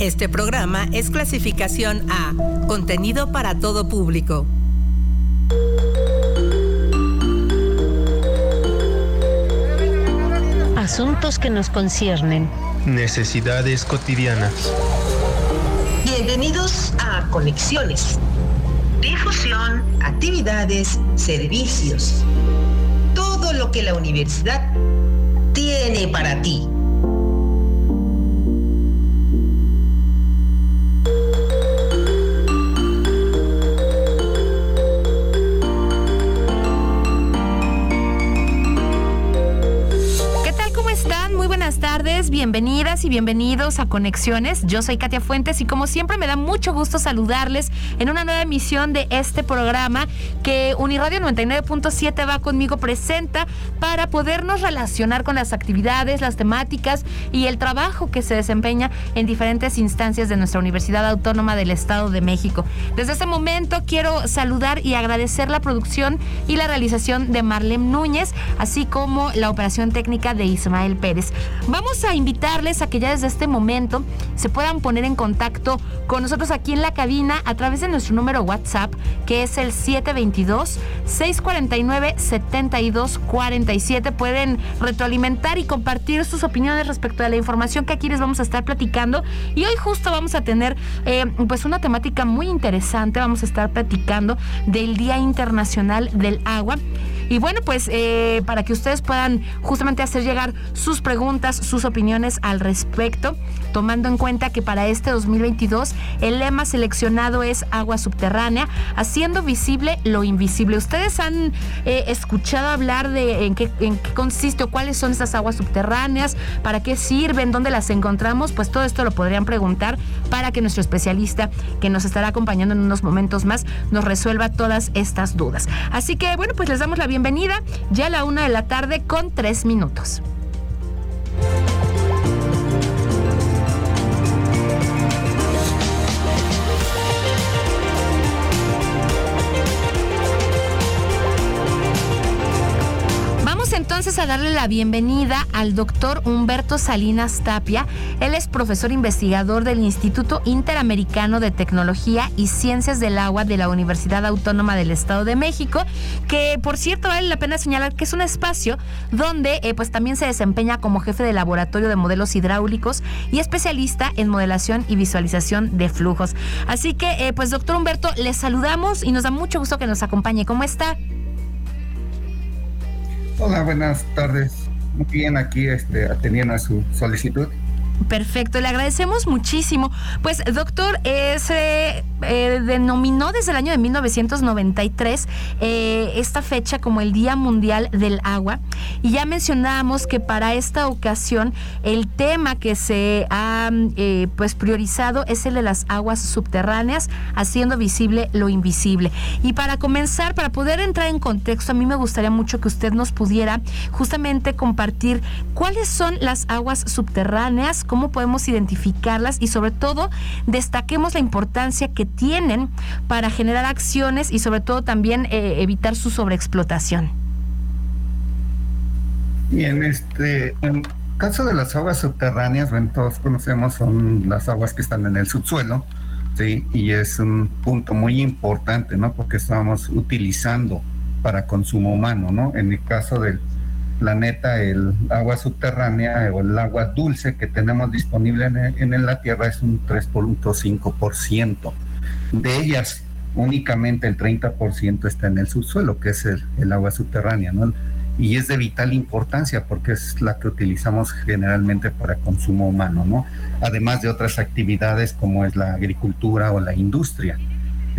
Este programa es clasificación A, contenido para todo público. Asuntos que nos conciernen. Necesidades cotidianas. Bienvenidos a Conexiones. Difusión, actividades, servicios. Todo lo que la universidad tiene para ti. Bienvenidas y bienvenidos a Conexiones. Yo soy Katia Fuentes y como siempre me da mucho gusto saludarles en una nueva emisión de este programa que Uniradio 99.7 va conmigo presenta para podernos relacionar con las actividades, las temáticas y el trabajo que se desempeña en diferentes instancias de nuestra Universidad Autónoma del Estado de México. Desde este momento quiero saludar y agradecer la producción y la realización de Marlene Núñez, así como la operación técnica de Ismael Pérez. Vamos a invitarles a que ya desde este momento se puedan poner en contacto con nosotros aquí en la cabina a través de nuestro número WhatsApp, que es el 722-649-7247. Pueden retroalimentar y compartir sus opiniones respecto a la información que aquí les vamos a estar platicando. Y hoy justo vamos a tener eh, pues una temática muy interesante. Vamos a estar platicando del Día Internacional del Agua. Y bueno, pues eh, para que ustedes puedan justamente hacer llegar sus preguntas, sus opiniones al respecto, tomando en cuenta que para este 2022 el lema seleccionado es agua subterránea, haciendo visible lo invisible. ¿Ustedes han eh, escuchado hablar de en qué, en qué consiste o cuáles son estas aguas subterráneas? ¿Para qué sirven? ¿Dónde las encontramos? Pues todo esto lo podrían preguntar para que nuestro especialista que nos estará acompañando en unos momentos más nos resuelva todas estas dudas. Así que bueno, pues les damos la bienvenida bienvenida ya a la una de la tarde con tres minutos. Entonces a darle la bienvenida al doctor Humberto Salinas Tapia. Él es profesor investigador del Instituto Interamericano de Tecnología y Ciencias del Agua de la Universidad Autónoma del Estado de México, que por cierto vale la pena señalar que es un espacio donde eh, pues también se desempeña como jefe de laboratorio de modelos hidráulicos y especialista en modelación y visualización de flujos. Así que eh, pues doctor Humberto, le saludamos y nos da mucho gusto que nos acompañe. ¿Cómo está? Hola, buenas tardes. Muy bien, aquí este, atendiendo a su solicitud. Perfecto, le agradecemos muchísimo. Pues, doctor, se eh, denominó desde el año de 1993 eh, esta fecha como el Día Mundial del Agua y ya mencionábamos que para esta ocasión el tema que se ha eh, pues priorizado es el de las aguas subterráneas, haciendo visible lo invisible. Y para comenzar, para poder entrar en contexto, a mí me gustaría mucho que usted nos pudiera justamente compartir cuáles son las aguas subterráneas, cómo podemos identificarlas y sobre todo destaquemos la importancia que tienen para generar acciones y sobre todo también eh, evitar su sobreexplotación. Bien, este, caso de las aguas subterráneas, bueno, todos conocemos, son las aguas que están en el subsuelo, ¿sí? Y es un punto muy importante, ¿no? Porque estamos utilizando para consumo humano, ¿no? En el caso del planeta el agua subterránea o el agua dulce que tenemos disponible en, la Tierra es un 3.5%. De ellas, únicamente el 30% está en el subsuelo, que es el, agua subterránea, ¿no? Y es de vital importancia porque es la que utilizamos generalmente para consumo humano, ¿no? Además de otras actividades como es la agricultura o la industria.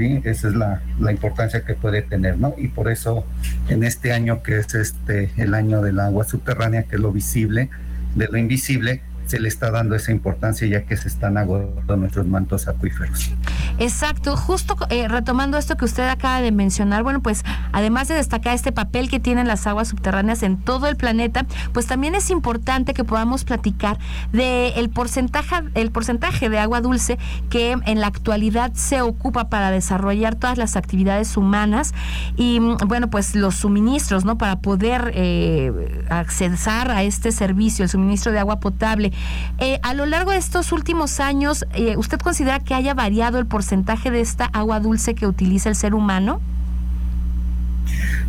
Esa es la, la, importancia que puede tener, ¿no? Y por eso en este año que es este el año del agua subterránea, que es lo visible de lo invisible, se le está dando esa importancia ya que se están agotando nuestros mantos acuíferos. Exacto, justo eh, retomando esto que usted acaba de mencionar, bueno, pues además de destacar este papel que tienen las aguas subterráneas en todo el planeta, pues también es importante que podamos platicar de el porcentaje, el porcentaje de agua dulce que en la actualidad se ocupa para desarrollar todas las actividades humanas y bueno, pues los suministros, ¿no? Para poder eh, acceder a este servicio, el suministro de agua potable Eh, a lo largo de estos últimos años, eh, ¿usted considera que haya variado el porcentaje de esta agua dulce que utiliza el ser humano?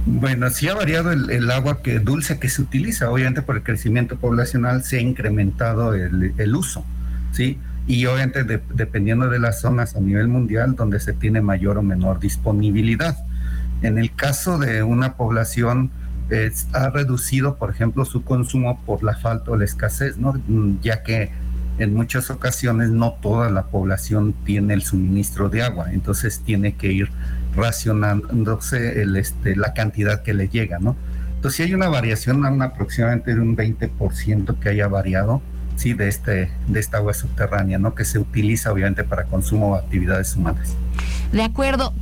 Bueno, sí ha variado el, agua que dulce que se utiliza. Obviamente por el crecimiento poblacional se ha incrementado el, uso, ¿sí? Y obviamente dependiendo de las zonas a nivel mundial donde se tiene mayor o menor disponibilidad. En el caso de una población ha reducido, por ejemplo, su consumo por la falta o la escasez, ¿no? Ya que en muchas ocasiones no toda la población tiene el suministro de agua, entonces tiene que ir racionándose el, este, la cantidad que le llega, ¿no? Entonces si hay una variación, aproximadamente de un 20% que haya variado, sí, de, este, de esta agua subterránea, ¿no? Que se utiliza obviamente para consumo o actividades humanas. De acuerdo.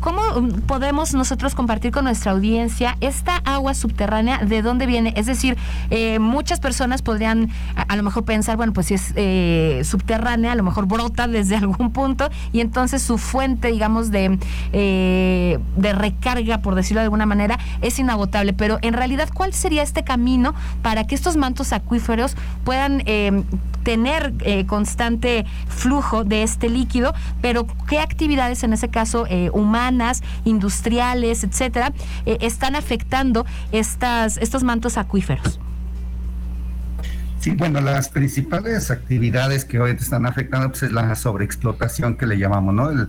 ¿Cómo mm, podemos nosotros compartir con nuestra audiencia esta agua subterránea? ¿De dónde viene? Es decir, eh, muchas personas podrían a, lo mejor pensar, bueno, pues si es eh, subterránea, a lo mejor brota desde algún punto y entonces su fuente, digamos, de, eh, de recarga, por decirlo de alguna manera, es inagotable. Pero en realidad, ¿cuál sería este camino para que estos mantos acuíferos puedan tener constante flujo de este líquido? Pero ¿qué actividades en ese caso humanas? Industriales, etcétera, eh, están afectando estas, estos mantos acuíferos? Sí, bueno, las principales actividades que hoy están afectando pues, es la sobreexplotación que le llamamos, ¿no? El,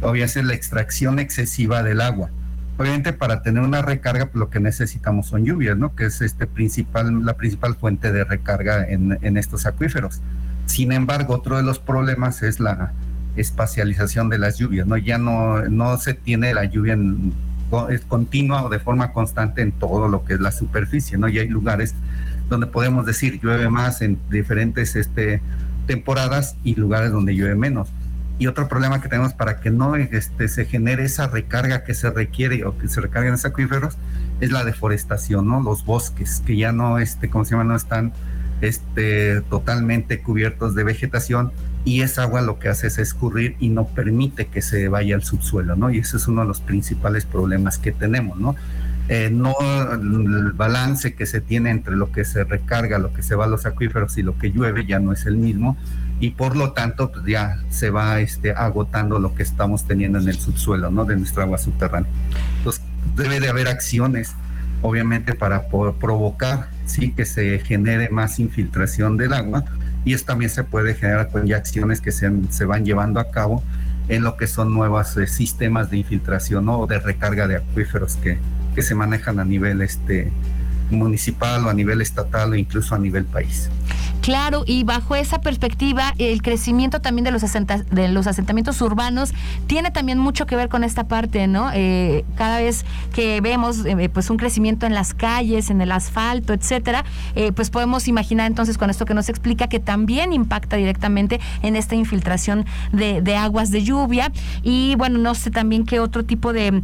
obviamente la extracción excesiva del agua. Obviamente para tener una recarga pues, lo que necesitamos son lluvias, ¿no? Que es este principal, la principal fuente de recarga en, en estos acuíferos. Sin embargo, otro de los problemas es la, espacialización de las lluvias, ¿no? Ya no, no se tiene la lluvia en, es continua o de forma constante en todo lo que es la superficie, ¿no? Y hay lugares donde podemos decir llueve más en diferentes este, temporadas y lugares donde llueve menos. Y otro problema que tenemos para que no este, se genere esa recarga que se requiere o que se recarguen esos acuíferos es la deforestación, ¿no? Los bosques que ya no, este, ¿cómo se llama? No están este, totalmente cubiertos de vegetación y esa agua lo que hace es escurrir y no permite que se vaya al subsuelo, ¿no? Y ese es uno de los principales problemas que tenemos, ¿no? Eh, no el balance que se tiene entre lo que se recarga, lo que se va a los acuíferos y lo que llueve ya no es el mismo y por lo tanto pues ya se va este, agotando lo que estamos teniendo en el subsuelo, ¿no? De nuestra agua subterránea. Entonces debe de haber acciones, obviamente, para provocar, sí, que se genere más infiltración del agua y esto también se puede generar con acciones que se, se van llevando a cabo en lo que son nuevos eh, sistemas de infiltración o de recarga de acuíferos que, que se manejan a nivel este, municipal o a nivel estatal o incluso a nivel país. Claro, y bajo esa perspectiva, el crecimiento también de los, de los asentamientos urbanos tiene también mucho que ver con esta parte, ¿no? Eh, cada vez que vemos eh, pues un crecimiento en las calles, en el asfalto, etcétera, eh, pues podemos imaginar entonces con esto que nos explica que también impacta directamente en esta infiltración de, aguas de lluvia. Y bueno, no sé también qué otro tipo de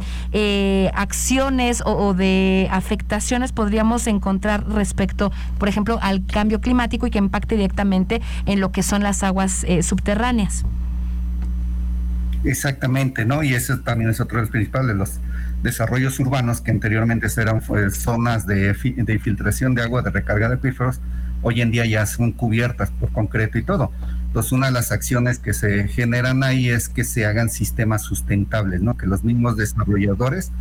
acciones o de afectaciones podríamos encontrar respecto, por ejemplo, al cambio climático y que impacte directamente en lo que son las aguas eh, subterráneas. Exactamente, ¿no? Y eso también es otro de los principales, los desarrollos urbanos que anteriormente eran pues, zonas de, de infiltración de agua, de recarga de acuíferos, hoy en día ya son cubiertas por concreto y todo. Entonces, una de las acciones que se generan ahí es que se hagan sistemas sustentables, ¿no? Que los mismos desarrolladores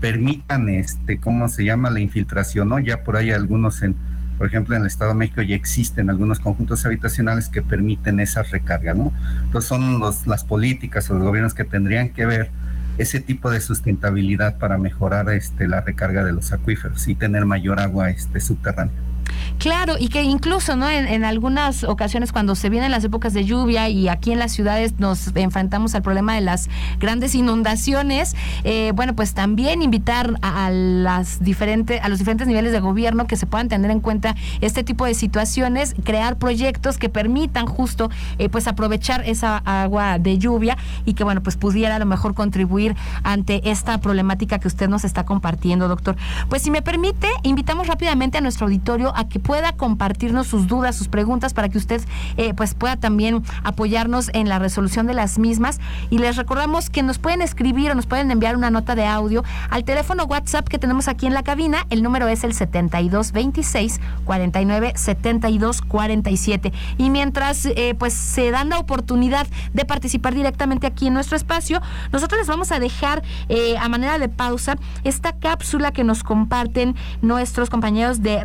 permitan, este, ¿cómo se llama? La infiltración, ¿no? Ya por ahí algunos en por ejemplo, en el Estado de México ya existen algunos conjuntos habitacionales que permiten esa recarga, ¿no? Entonces son las políticas o los gobiernos que tendrían que ver ese tipo de sustentabilidad para mejorar este, la recarga de los acuíferos y tener mayor agua este, subterránea. Claro, y que incluso, ¿no? En, algunas ocasiones cuando se vienen las épocas de lluvia y aquí en las ciudades nos enfrentamos al problema de las grandes inundaciones, eh, bueno, pues también invitar a, las diferentes, a los diferentes niveles de gobierno que se puedan tener en cuenta este tipo de situaciones, crear proyectos que permitan justo, eh, pues aprovechar esa agua de lluvia y que, bueno, pues pudiera a lo mejor contribuir ante esta problemática que usted nos está compartiendo, doctor. Pues si me permite, invitamos rápidamente a nuestro auditorio a que pueda compartirnos sus dudas, sus preguntas para que usted eh, pues pueda también apoyarnos en la resolución de las mismas. Y les recordamos que nos pueden escribir o nos pueden enviar una nota de audio al teléfono WhatsApp que tenemos aquí en la cabina. El número es el 7226 49 72 47. Y mientras eh, pues se dan la oportunidad de participar directamente aquí en nuestro espacio, nosotros les vamos a dejar eh, a manera de pausa esta cápsula que nos comparten nuestros compañeros de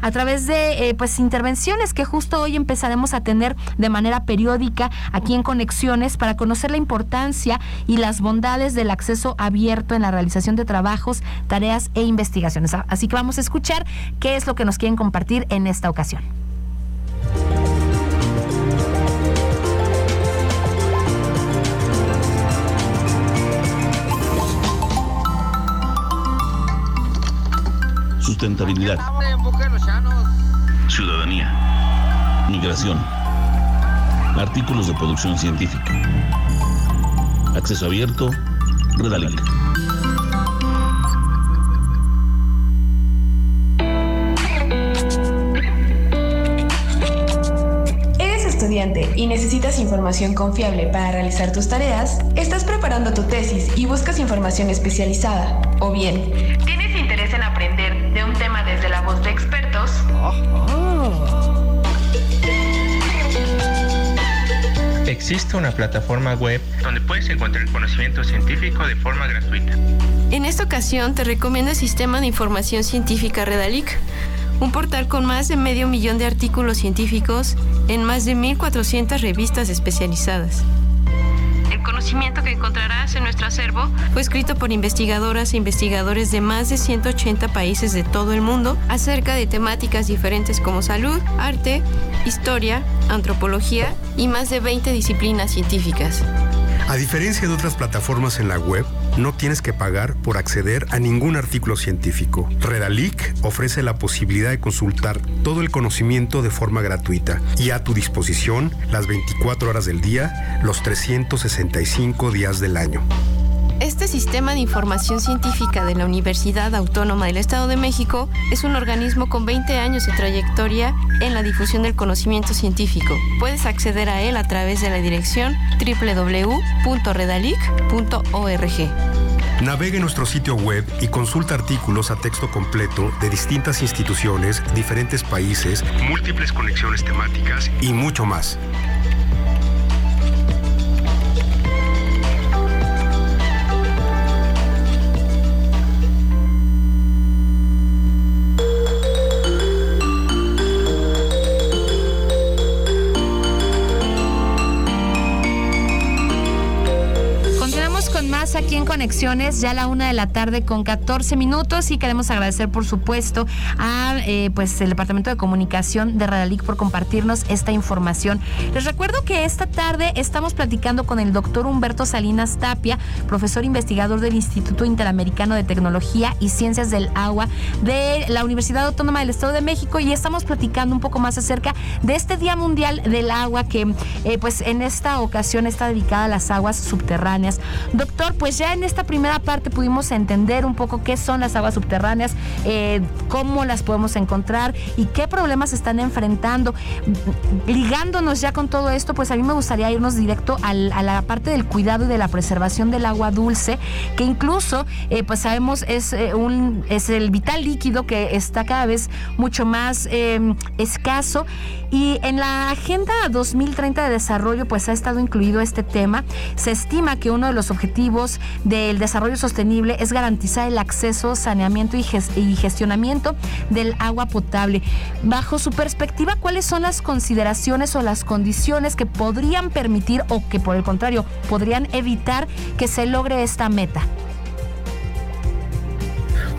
A través de eh, pues intervenciones que justo hoy empezaremos a tener de manera periódica aquí en Conexiones para conocer la importancia y las bondades del acceso abierto en la realización de trabajos, tareas e investigaciones. Así que vamos a escuchar qué es lo que nos quieren compartir en esta ocasión. Sustentabilidad. Ciudadanía. Migración. Artículos de producción científica. Acceso abierto. Redalic. ¿Eres estudiante y necesitas información confiable para realizar tus tareas? ¿Estás preparando tu tesis y buscas información especializada? ¿O bien, Existe una plataforma web donde puedes encontrar conocimiento científico de forma gratuita. En esta ocasión te recomiendo el Sistema de Información Científica Redalic, un portal con más de medio millón de artículos científicos en más de 1.400 revistas especializadas. Conocimiento que encontrarás en nuestro acervo fue escrito por investigadoras e investigadores de más de 180 países de todo el mundo acerca de temáticas diferentes como salud, arte, historia, antropología y más de 20 disciplinas científicas. A diferencia de otras plataformas en la web, no tienes que pagar por acceder a ningún artículo científico. Redalic ofrece la posibilidad de consultar todo el conocimiento de forma gratuita y a tu disposición las 24 horas del día, los 365 días del año. Este sistema de información científica de la Universidad Autónoma del Estado de México es un organismo con 20 años de trayectoria en la difusión del conocimiento científico. Puedes acceder a él a través de la dirección www.redalic.org. Navega en nuestro sitio web y consulta artículos a texto completo de distintas instituciones, diferentes países, múltiples conexiones temáticas y mucho más. Ya a la una de la tarde con 14 minutos y queremos agradecer por supuesto a eh, pues el Departamento de Comunicación de Radalic por compartirnos esta información. Les recuerdo que esta tarde estamos platicando con el doctor Humberto Salinas Tapia, profesor investigador del Instituto Interamericano de Tecnología y Ciencias del Agua de la Universidad Autónoma del Estado de México y estamos platicando un poco más acerca de este Día Mundial del Agua que eh, pues en esta ocasión está dedicada a las aguas subterráneas. Doctor, pues ya en esta primera parte pudimos entender un poco qué son las aguas subterráneas, eh, cómo las podemos encontrar y qué problemas están enfrentando. Ligándonos ya con todo esto, pues a mí me gustaría irnos directo a la parte del cuidado y de la preservación del agua dulce, que incluso, eh, pues sabemos, es, eh, un, es el vital líquido que está cada vez mucho más escaso. Y en la Agenda 2030 de Desarrollo, pues ha estado incluido este tema. Se estima que uno de los objetivos del desarrollo sostenible es garantizar el acceso, saneamiento y, gestionamiento del agua potable. Bajo su perspectiva, ¿cuáles son las consideraciones o las condiciones que podrían permitir o que por el contrario podrían evitar que se logre esta meta?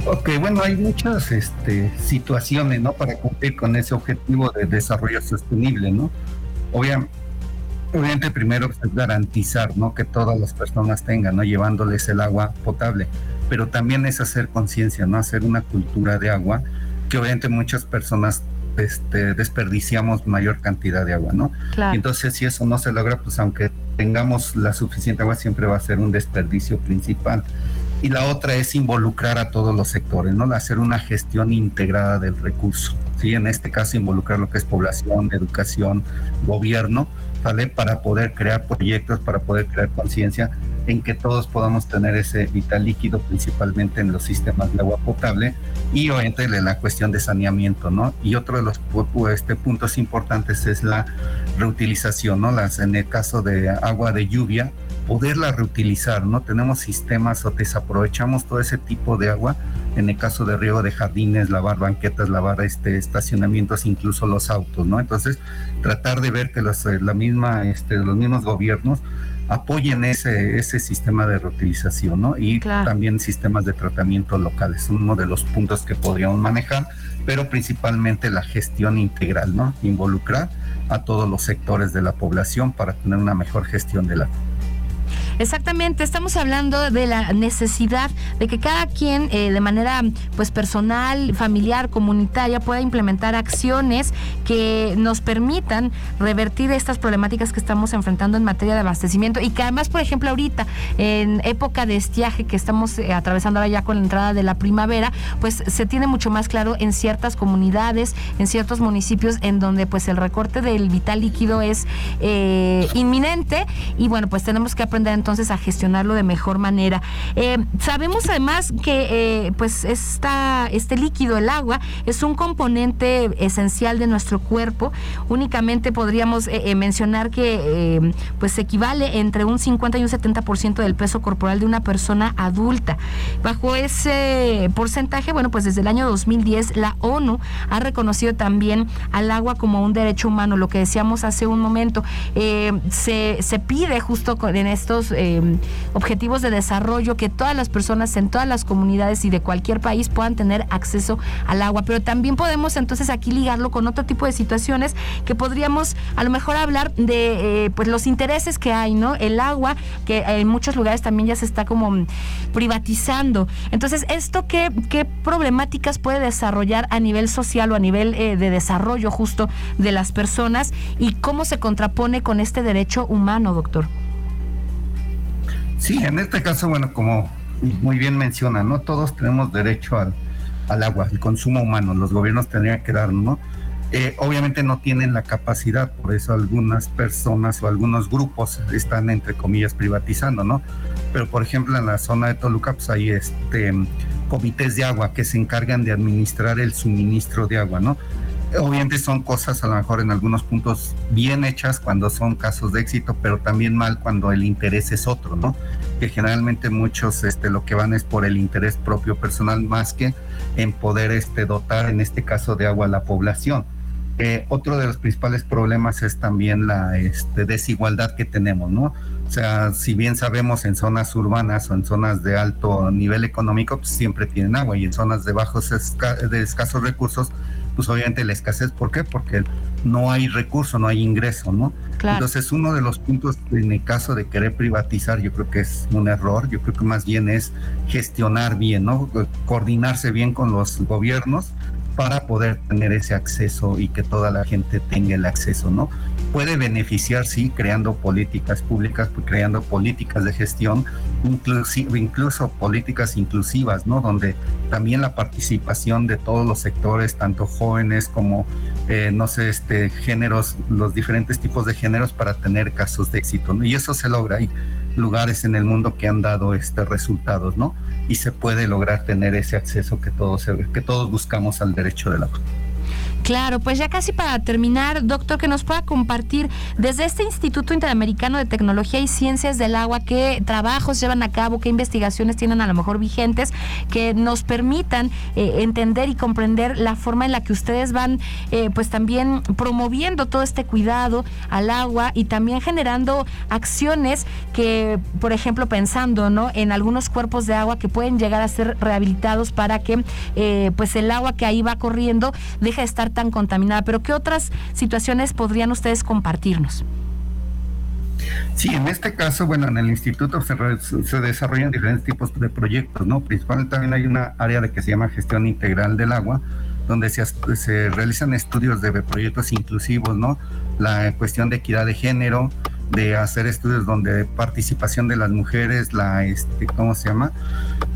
Ok, bueno, hay muchas este, situaciones, ¿no? Para cumplir con ese objetivo de desarrollo sostenible, ¿no? Obviamente, obviamente primero es garantizar ¿no? que todas las personas tengan, ¿no? llevándoles el agua potable, pero también es hacer conciencia, ¿no? hacer una cultura de agua, que obviamente muchas personas este, desperdiciamos mayor cantidad de agua, ¿no? entonces si eso no se logra, pues aunque tengamos la suficiente agua, siempre va a ser un desperdicio principal. y la otra es involucrar a todos los sectores, ¿no? Hacer una gestión integrada del recurso, ¿sí? En este caso involucrar lo que es población, educación, gobierno, Para poder crear proyectos, para poder crear conciencia en que todos podamos tener ese vital líquido, principalmente en los sistemas de agua potable y obviamente la cuestión de saneamiento, ¿no? Y otro de los este, puntos importantes es la reutilización, ¿no? Las, en el caso de agua de lluvia, poderla reutilizar, ¿no? Tenemos sistemas o desaprovechamos todo ese tipo de agua, en el caso de riego de jardines, lavar banquetas, lavar este, estacionamientos, incluso los autos, ¿no? Entonces, tratar de ver que los, la misma, este, los mismos gobiernos apoyen ese, ese sistema de reutilización, ¿no? Y también sistemas de tratamiento locales, uno de los puntos que podríamos manejar, pero principalmente la gestión integral, ¿no? Involucrar a todos los sectores de la población para tener una mejor gestión de la Exactamente, estamos hablando de la necesidad de que cada quien eh, de manera pues personal, familiar, comunitaria pueda implementar acciones que nos permitan revertir estas problemáticas que estamos enfrentando en materia de abastecimiento y que además, por ejemplo, ahorita en época de estiaje que estamos eh, atravesando ahora ya con la entrada de la primavera, pues se tiene mucho más claro en ciertas comunidades, en ciertos municipios en donde pues el recorte del vital líquido es eh, inminente y bueno, pues tenemos que aprender entonces a gestionarlo de mejor manera. Eh, sabemos además que eh, pues esta, este líquido, el agua, es un componente esencial de nuestro cuerpo. Únicamente podríamos eh, mencionar que pues equivale entre un 50 y un 70% del peso corporal de una persona adulta. Bajo ese porcentaje, bueno, pues desde el año 2010 la ONU ha reconocido también al agua como un derecho humano, lo que decíamos hace un momento. se, se pide justo en estos eh, objetivos de desarrollo, que todas las personas en todas las comunidades y de cualquier país puedan tener acceso al agua. Pero también podemos entonces aquí ligarlo con otro tipo de situaciones que podríamos a lo mejor hablar de eh, pues los intereses que hay, ¿no? El agua, que en muchos lugares también ya se está como privatizando. Entonces, ¿esto qué, qué problemáticas puede desarrollar a nivel social o a nivel eh, de desarrollo justo de las personas y cómo se contrapone con este derecho humano, doctor? Sí, en este caso, bueno, como muy bien menciona, ¿no? Todos tenemos derecho al, agua, al consumo humano, los gobiernos tendrían que dar, ¿no? Eh, obviamente no tienen la capacidad, por eso algunas personas o algunos grupos están, entre comillas, privatizando, ¿no? Pero, por ejemplo, en la zona de Toluca, pues hay este, comités de agua que se encargan de administrar el suministro de agua, ¿no? Obviamente son cosas a lo mejor en algunos puntos bien hechas cuando son casos de éxito, pero también mal cuando el interés es otro, ¿no? Que generalmente muchos este, lo que van es por el interés propio personal más que en poder este, dotar, en este caso, de agua a la población. Eh, otro de los principales problemas es también la este, desigualdad que tenemos, ¿no? O sea, si bien sabemos en zonas urbanas o en zonas de alto nivel económico, pues siempre tienen agua y en zonas de bajos, de escasos recursos, pues obviamente la escasez, ¿por qué? Porque no hay recurso, no hay ingreso, ¿no? Entonces, uno de los puntos en el caso de querer privatizar, yo creo que es un error, yo creo que más bien es gestionar bien, ¿no? Coordinarse bien con los gobiernos para poder tener ese acceso y que toda la gente tenga el acceso, ¿no? Puede beneficiar, sí, creando políticas públicas, pues, creando políticas de gestión, inclusive, incluso políticas inclusivas, ¿no? Donde también la participación de todos los sectores, tanto jóvenes como, eh, no sé, este, géneros, los diferentes tipos de géneros para tener casos de éxito, ¿no? Y eso se logra. Hay lugares en el mundo que han dado este resultados, ¿no? y se puede lograr tener ese acceso que todos, que todos buscamos al derecho de la Claro, pues ya casi para terminar, doctor, que nos pueda compartir desde este Instituto Interamericano de Tecnología y Ciencias del Agua, qué trabajos llevan a cabo, qué investigaciones tienen a lo mejor vigentes, que nos permitan eh, entender y comprender la forma en la que ustedes van, eh, pues también promoviendo todo este cuidado al agua y también generando acciones que, por ejemplo, pensando, ¿no? En algunos cuerpos de agua que pueden llegar a ser rehabilitados para que, eh, pues el agua que ahí va corriendo deje de estar tan contaminada, pero ¿qué otras situaciones podrían ustedes compartirnos? Sí, en este caso, bueno, en el instituto se, desarrollan diferentes tipos de proyectos, ¿no? Principalmente también hay una área de que se llama gestión integral del agua, donde se, se realizan estudios de proyectos inclusivos, ¿no? La cuestión de equidad de género, de hacer estudios donde participación de las mujeres, la, este, ¿cómo se llama?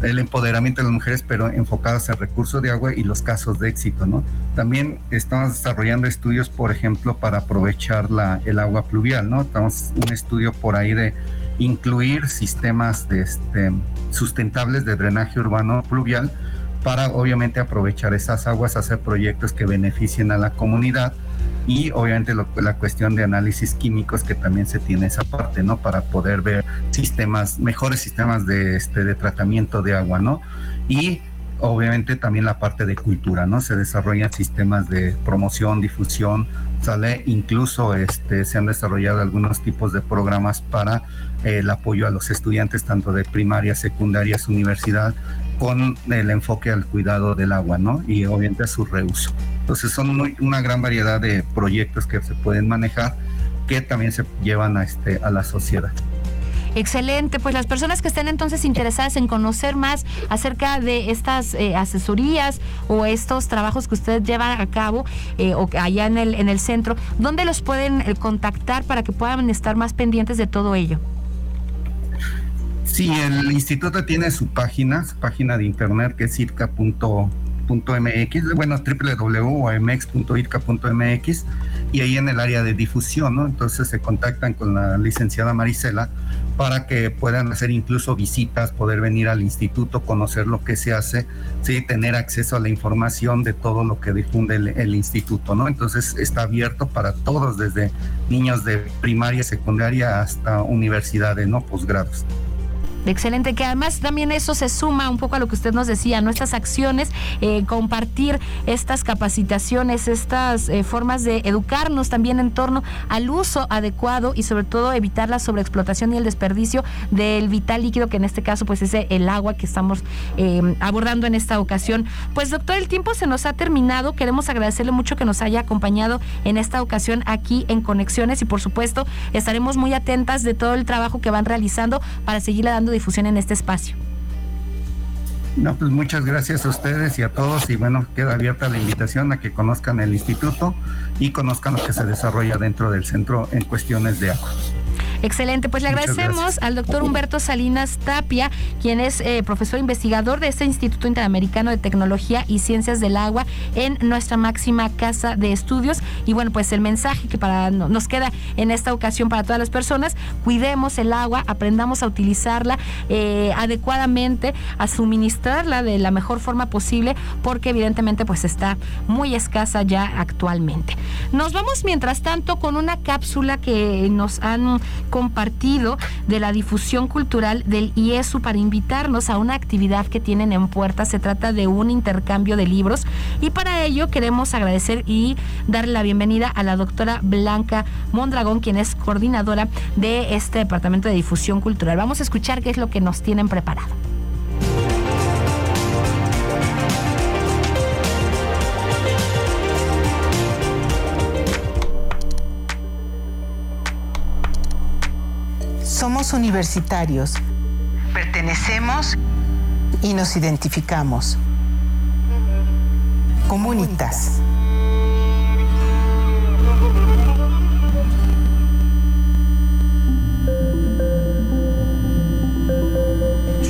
El empoderamiento de las mujeres, pero enfocados al recurso de agua y los casos de éxito, ¿no? También estamos desarrollando estudios, por ejemplo, para aprovechar la, el agua pluvial, ¿no? Estamos un estudio por ahí de incluir sistemas de, este, sustentables de drenaje urbano pluvial para obviamente aprovechar esas aguas, hacer proyectos que beneficien a la comunidad y obviamente la cuestión de análisis químicos que también se tiene esa parte, ¿no? Para poder ver sistemas, mejores sistemas de, este, de tratamiento de agua, ¿no? Y obviamente también la parte de cultura, ¿no? Se desarrollan sistemas de promoción, difusión, sale incluso este, se han desarrollado algunos tipos de programas para eh, el apoyo a los estudiantes tanto de primaria, secundarias, universidad, con el enfoque al cuidado del agua, ¿no? Y obviamente a su reuso. Entonces son una gran variedad de proyectos que se pueden manejar que también se llevan a, este, a la sociedad. Excelente, pues las personas que estén entonces interesadas en conocer más acerca de estas eh, asesorías o estos trabajos que ustedes llevan a cabo eh, o allá en el, en el centro, ¿dónde los pueden eh, contactar para que puedan estar más pendientes de todo ello? Sí, el instituto tiene su página, su página de internet que es circa.com .mx, bueno, www.omx.irca.mx y ahí en el área de difusión, ¿no? Entonces se contactan con la licenciada Marisela para que puedan hacer incluso visitas, poder venir al instituto, conocer lo que se hace, sí, tener acceso a la información de todo lo que difunde el, el instituto, ¿no? Entonces está abierto para todos, desde niños de primaria, secundaria hasta universidades, ¿no? Posgrados. Excelente, que además también eso se suma un poco a lo que usted nos decía, nuestras acciones, eh, compartir estas capacitaciones, estas eh, formas de educarnos también en torno al uso adecuado y sobre todo evitar la sobreexplotación y el desperdicio del vital líquido, que en este caso pues es el agua que estamos eh, abordando en esta ocasión. Pues doctor, el tiempo se nos ha terminado, queremos agradecerle mucho que nos haya acompañado en esta ocasión aquí en Conexiones y por supuesto estaremos muy atentas de todo el trabajo que van realizando para seguirle dando difusión en este espacio. No, pues muchas gracias a ustedes y a todos y bueno, queda abierta la invitación a que conozcan el instituto y conozcan lo que se desarrolla dentro del centro en cuestiones de agua. Excelente, pues le agradecemos al doctor Humberto Salinas Tapia, quien es eh, profesor investigador de este Instituto Interamericano de Tecnología y Ciencias del Agua en nuestra máxima casa de estudios. Y bueno, pues el mensaje que para nos queda en esta ocasión para todas las personas, cuidemos el agua, aprendamos a utilizarla eh, adecuadamente, a suministrarla de la mejor forma posible, porque evidentemente pues está muy escasa ya actualmente. Nos vamos mientras tanto con una cápsula que nos han compartido de la difusión cultural del IESU para invitarnos a una actividad que tienen en puerta. Se trata de un intercambio de libros y para ello queremos agradecer y darle la bienvenida a la doctora Blanca Mondragón, quien es coordinadora de este Departamento de Difusión Cultural. Vamos a escuchar qué es lo que nos tienen preparado. Somos universitarios. Pertenecemos y nos identificamos. Comunitas.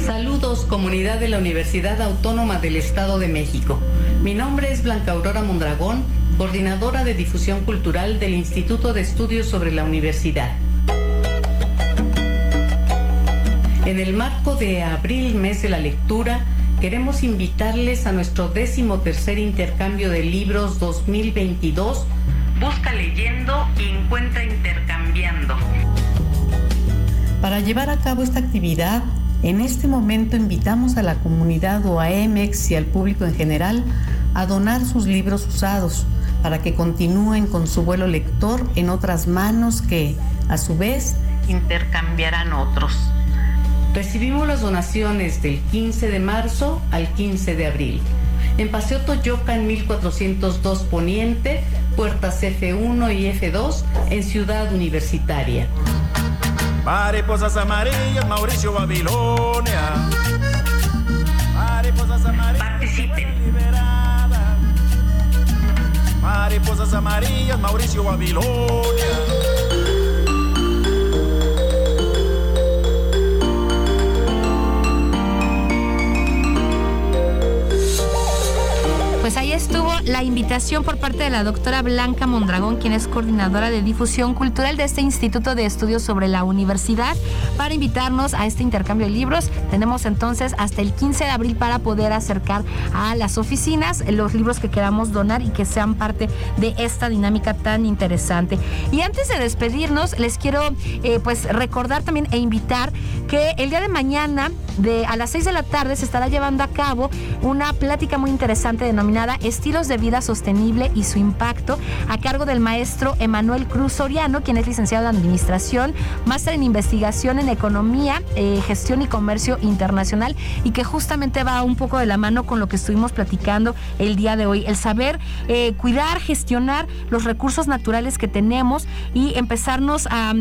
Saludos comunidad de la Universidad Autónoma del Estado de México. Mi nombre es Blanca Aurora Mondragón, coordinadora de difusión cultural del Instituto de Estudios sobre la Universidad. En el marco de Abril, mes de la lectura, queremos invitarles a nuestro décimo tercer intercambio de libros 2022. Busca leyendo y encuentra intercambiando. Para llevar a cabo esta actividad, en este momento invitamos a la comunidad OAMX y al público en general a donar sus libros usados para que continúen con su vuelo lector en otras manos que, a su vez, intercambiarán otros. Recibimos las donaciones del 15 de marzo al 15 de abril. En Paseo Toyoca en 1402 Poniente, puertas F1 y F2 en Ciudad Universitaria. Mariposas amarillas, Mauricio Babilonia. Mariposas amarillas. Participen. Mariposas amarillas, Mauricio Babilonia. Invitación por parte de la doctora Blanca Mondragón, quien es coordinadora de difusión cultural de este Instituto de Estudios sobre la Universidad, para invitarnos a este intercambio de libros. Tenemos entonces hasta el 15 de abril para poder acercar a las oficinas los libros que queramos donar y que sean parte de esta dinámica tan interesante. Y antes de despedirnos, les quiero eh, pues recordar también e invitar que el día de mañana de a las 6 de la tarde se estará llevando a cabo una plática muy interesante denominada Estilos de vida sostenible y su impacto a cargo del maestro Emanuel Cruz Soriano, quien es licenciado en Administración, máster en Investigación en Economía, eh, Gestión y Comercio Internacional y que justamente va un poco de la mano con lo que estuvimos platicando el día de hoy, el saber eh, cuidar, gestionar los recursos naturales que tenemos y empezarnos a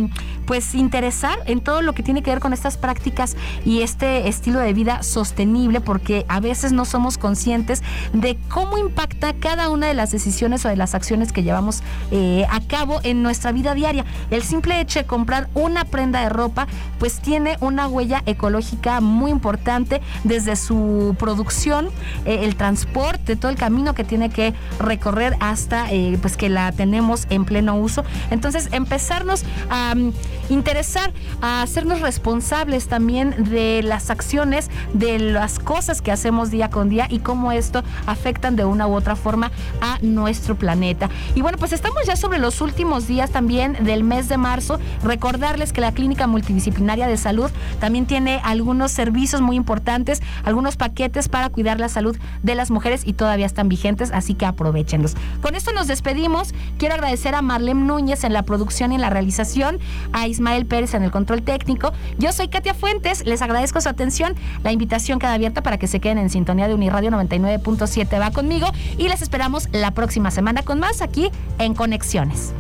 pues interesar en todo lo que tiene que ver con estas prácticas y este estilo de vida sostenible porque a veces no somos conscientes de cómo impacta cada una de las decisiones o de las acciones que llevamos eh, a cabo en nuestra vida diaria. El simple hecho de comprar una prenda de ropa pues tiene una huella ecológica muy importante desde su producción, eh, el transporte, todo el camino que tiene que recorrer hasta eh, pues que la tenemos en pleno uso. Entonces empezarnos a mm, interesar, a hacernos responsables también de las acciones, de las cosas que hacemos día con día y cómo esto afectan de una u otra forma a nuestro planeta. Y bueno, pues estamos ya sobre los últimos días también del mes de marzo. Recordarles que la Clínica Multidisciplinaria de Salud también tiene algunos servicios muy importantes, algunos paquetes para cuidar la salud de las mujeres y todavía están vigentes, así que aprovechenlos. Con esto nos despedimos. Quiero agradecer a Marlene Núñez en la producción y en la realización, a Ismael Pérez en el control técnico. Yo soy Katia Fuentes, les agradezco su atención. La invitación queda abierta para que se queden en sintonía de Uniradio 99.7 va conmigo y les esperamos la próxima semana con más aquí en Conexiones.